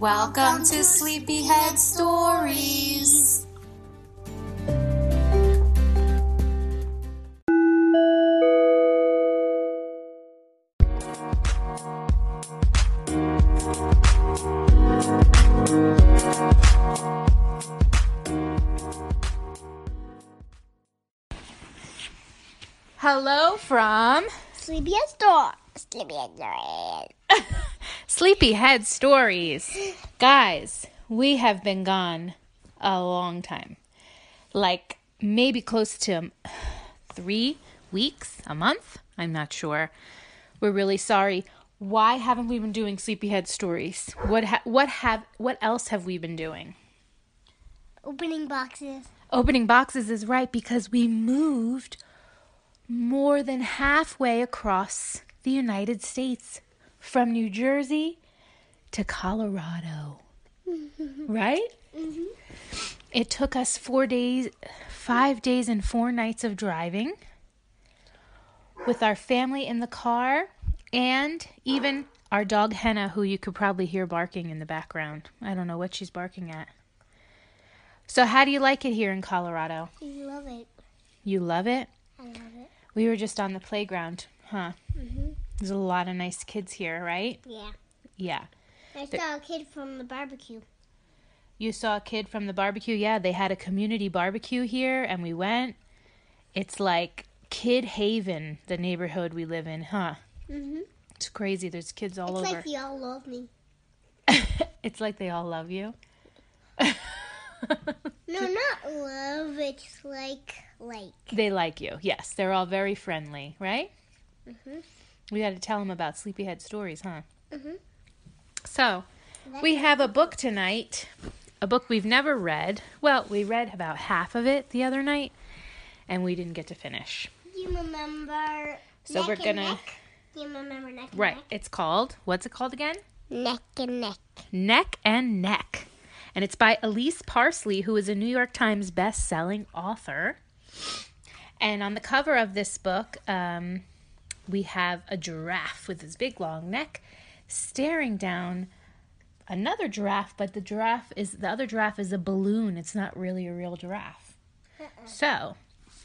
Welcome to Sleepyhead Stories. Hello from Sleepyhead Store. Sleepyhead Stories. Sleepyhead Stories. Guys, we have been gone a long time. Like maybe close to three weeks, a month. I'm not sure. We're really sorry. Why haven't we been doing Sleepyhead Stories? What ha- what have what else have we been doing? Opening boxes. Opening boxes is right because we moved more than halfway across the United States from New Jersey to Colorado. right? It took us four days, five days, and four nights of driving with our family in the car and even our dog Henna, who you could probably hear barking in the background. I don't know what she's barking at. So, how do you like it here in Colorado? You love it. You love it? I love it. We were just on the playground, huh? Mhm. There's a lot of nice kids here, right? Yeah. Yeah. I saw a kid from the barbecue. You saw a kid from the barbecue? Yeah, they had a community barbecue here and we went. It's like Kid Haven, the neighborhood we live in, huh? Mhm. It's crazy. There's kids all It's over. It's like they all love me. it's like they all love you. No, not love. It's like like. they like you. Yes, they're all very friendly, right? Mhm. We got to tell them about sleepyhead stories, huh? Mhm. So, we have a book tonight, a book we've never read. Well, we read about half of it the other night, and we didn't get to finish. Do you remember? So neck we're and gonna- neck? Do you remember neck and Right. neck? It's called, what's it called again? Neck and neck. Neck and Neck. And it's by Elise Parsley, who is a New York Times best-selling author. And on the cover of this book, um, we have a giraffe with his big long neck staring down another giraffe, but the giraffe is the other giraffe is a balloon. It's not really a real giraffe. Uh-uh. So,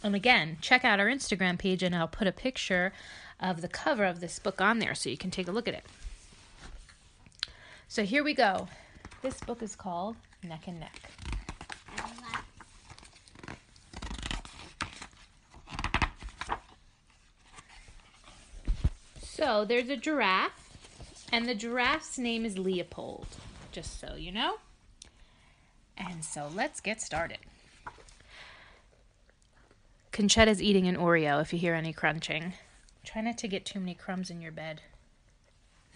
and again, check out our Instagram page and I'll put a picture of the cover of this book on there so you can take a look at it. So here we go. This book is called Neck and Neck. So there's a giraffe, and the giraffe's name is Leopold, just so you know. And so let's get started. Conchetta's eating an Oreo if you hear any crunching. Try not to get too many crumbs in your bed.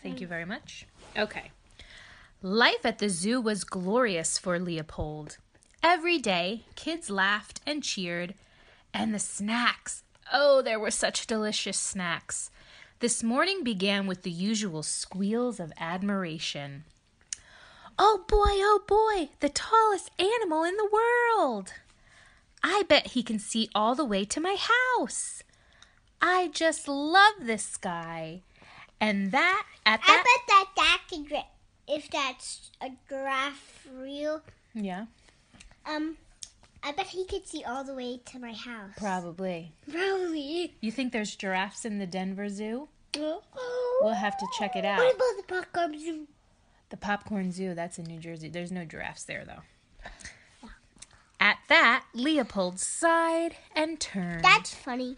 Thank you very much. Okay. Life at the zoo was glorious for Leopold. Every day, kids laughed and cheered, and the snacks. Oh, there were such delicious snacks. This morning began with the usual squeals of admiration. Oh boy, oh boy, the tallest animal in the world! I bet he can see all the way to my house. I just love this guy. And that, at that I bet that that could if that's a giraffe real. Yeah, Um, I bet he could see all the way to my house. probably. Probably. You think there's giraffes in the Denver Zoo? We'll We'll have to check it out. What about the popcorn zoo? The Popcorn Zoo, that's in New Jersey. There's no giraffes there, though. At that, Leopold sighed and turned. That's funny.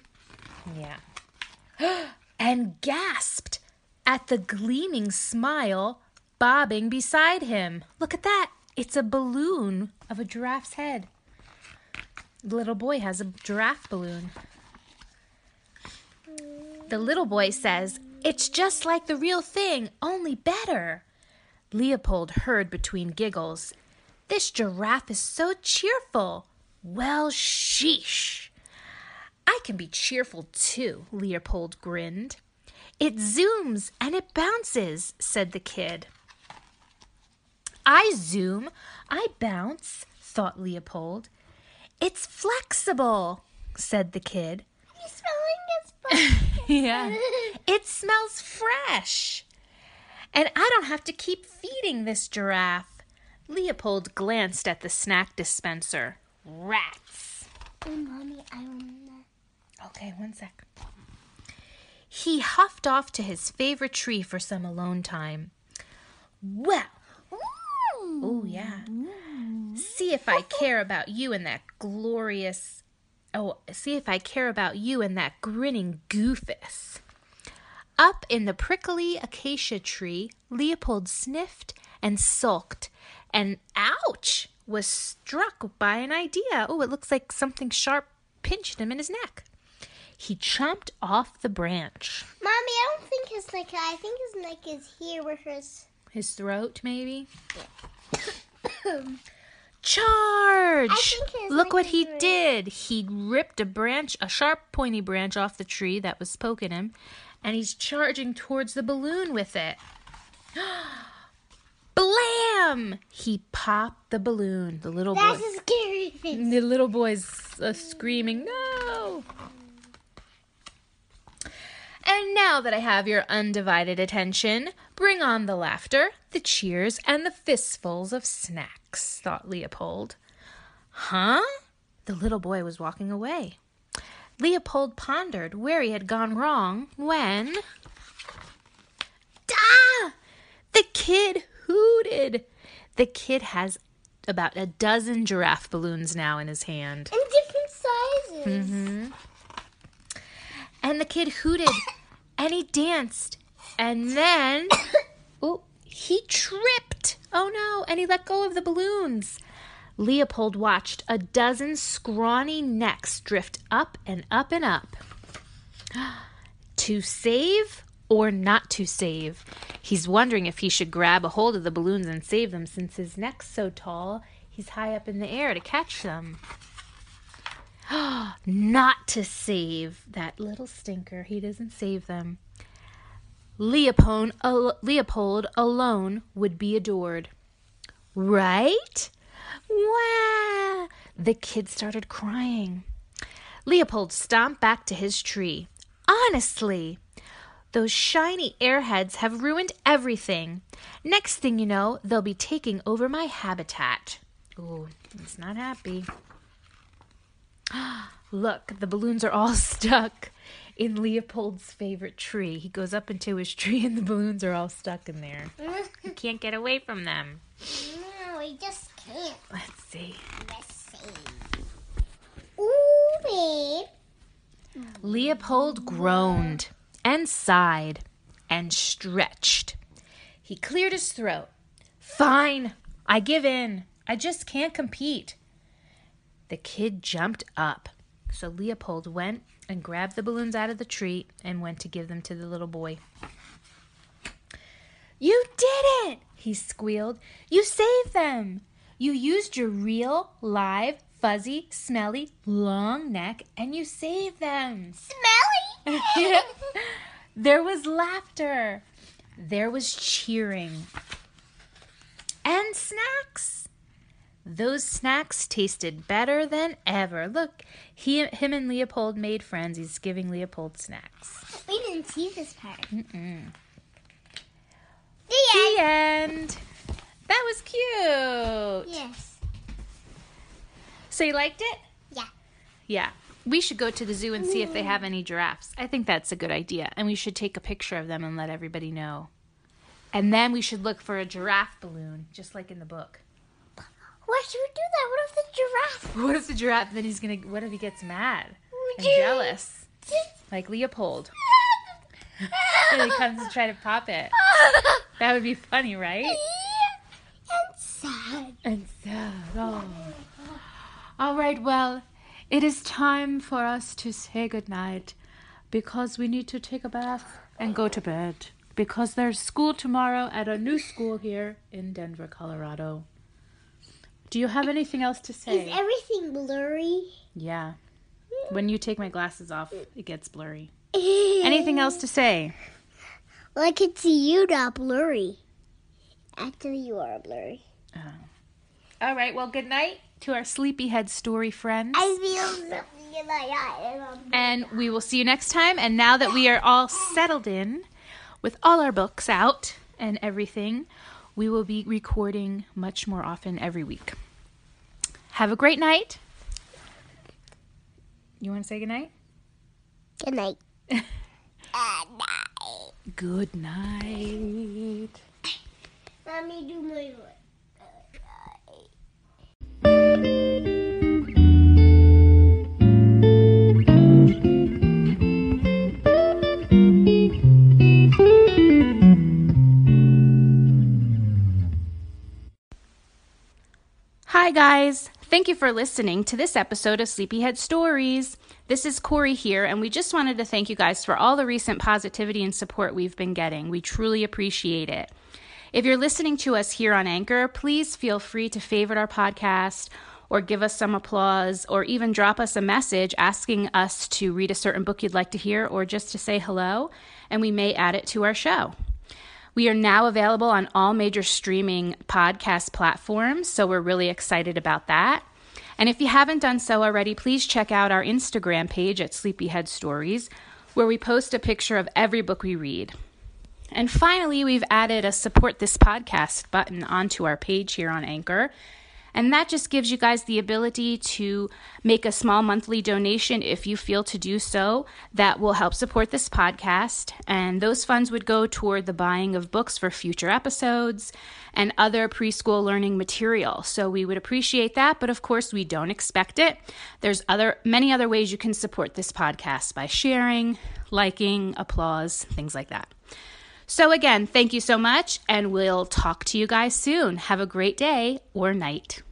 Yeah. and gasped at the gleaming smile bobbing beside him. Look at that. It's a balloon of a giraffe's head. The little boy has a giraffe balloon. The little boy says, It's just like the real thing, only better. Leopold heard between giggles, This giraffe is so cheerful. Well, sheesh. I can be cheerful too, Leopold grinned. It zooms and it bounces, said the kid. I zoom, I bounce, thought Leopold. It's flexible, said the kid. You smelling this yeah. It smells fresh. And I don't have to keep feeding this giraffe. Leopold glanced at the snack dispenser. Rats. Oh, mommy, I want Okay, one sec. He huffed off to his favorite tree for some alone time. Well, oh yeah. See if I care about you and that glorious. Oh, see if I care about you and that grinning goofus. Up in the prickly acacia tree, Leopold sniffed and sulked, and ouch! was struck by an idea. Oh, it looks like something sharp pinched him in his neck. He chomped off the branch. Mommy, I don't think his neck. I think his neck is here where his. His throat, maybe? Charge! Look what he did. He ripped a branch, a sharp, pointy branch off the tree that was poking him, and he's charging towards the balloon with it. Blam! He popped the balloon. The little That's boy. a scary thing. The little boy's uh, screaming, No! And now that I have your undivided attention, bring on the laughter, the cheers, and the fistfuls of snacks, thought Leopold. Huh? The little boy was walking away. Leopold pondered where he had gone wrong when. Ah! The kid hooted. The kid has about a dozen giraffe balloons now in his hand. In different sizes. Mm-hmm. And the kid hooted and he danced. And then, oh, he tripped. Oh no, and he let go of the balloons. Leopold watched a dozen scrawny necks drift up and up and up. to save or not to save? He's wondering if he should grab a hold of the balloons and save them since his neck's so tall, he's high up in the air to catch them. not to save that little stinker. He doesn't save them. Leopold, al- Leopold alone would be adored. Right? Wah! The kid started crying. Leopold stomped back to his tree. Honestly, those shiny airheads have ruined everything. Next thing you know, they'll be taking over my habitat. Ooh, it's not happy. Look, the balloons are all stuck in Leopold's favorite tree. He goes up into his tree and the balloons are all stuck in there. He can't get away from them. No, we just can't. Let's see. Let's see. Ooh, babe. Leopold groaned and sighed and stretched. He cleared his throat. Fine, I give in. I just can't compete. The kid jumped up. So Leopold went and grabbed the balloons out of the tree and went to give them to the little boy. You did it! He squealed. You saved them! You used your real, live, fuzzy, smelly, long neck and you saved them. Smelly. there was laughter. There was cheering. And snacks. Those snacks tasted better than ever. Look, he, him and Leopold made friends. He's giving Leopold snacks. we didn't see this part. Mm-mm. The The end. end. That was cute. Yes. So you liked it? Yeah. Yeah. We should go to the zoo and see if they mm. have any giraffes. I think that's a good idea. And we should take a picture of them and let everybody know. And then we should look for a giraffe balloon, just like in the book. Why should we do that? What if the giraffe? What if the giraffe then he's gonna what if he gets mad and jealous? Like Leopold. and he comes to try to pop it. That would be funny, right? and sad. And sad. Oh. All right, well, it is time for us to say goodnight because we need to take a bath and go to bed because there's school tomorrow at a new school here in Denver, Colorado. Do you have anything else to say? Is everything blurry? Yeah. When you take my glasses off, it gets blurry. Anything else to say? Well, I can see you not blurry. Actually, you are blurry. Oh. All right. Well, good night to our sleepyhead story friends. I feel something in my eye. And we will see you next time. And now that we are all settled in with all our books out and everything, we will be recording much more often every week. Have a great night. You want to say good night? Good night. Good night. Let me do my one. Hi, guys. Thank you for listening to this episode of Sleepyhead Stories. This is Corey here, and we just wanted to thank you guys for all the recent positivity and support we've been getting. We truly appreciate it. If you're listening to us here on Anchor, please feel free to favorite our podcast or give us some applause or even drop us a message asking us to read a certain book you'd like to hear or just to say hello, and we may add it to our show. We are now available on all major streaming podcast platforms, so we're really excited about that. And if you haven't done so already, please check out our Instagram page at Sleepyhead Stories, where we post a picture of every book we read. And finally, we've added a support this podcast button onto our page here on Anchor. And that just gives you guys the ability to make a small monthly donation if you feel to do so. That will help support this podcast. And those funds would go toward the buying of books for future episodes and other preschool learning material. So we would appreciate that, but of course we don't expect it. There's other many other ways you can support this podcast by sharing, liking, applause, things like that. So, again, thank you so much, and we'll talk to you guys soon. Have a great day or night.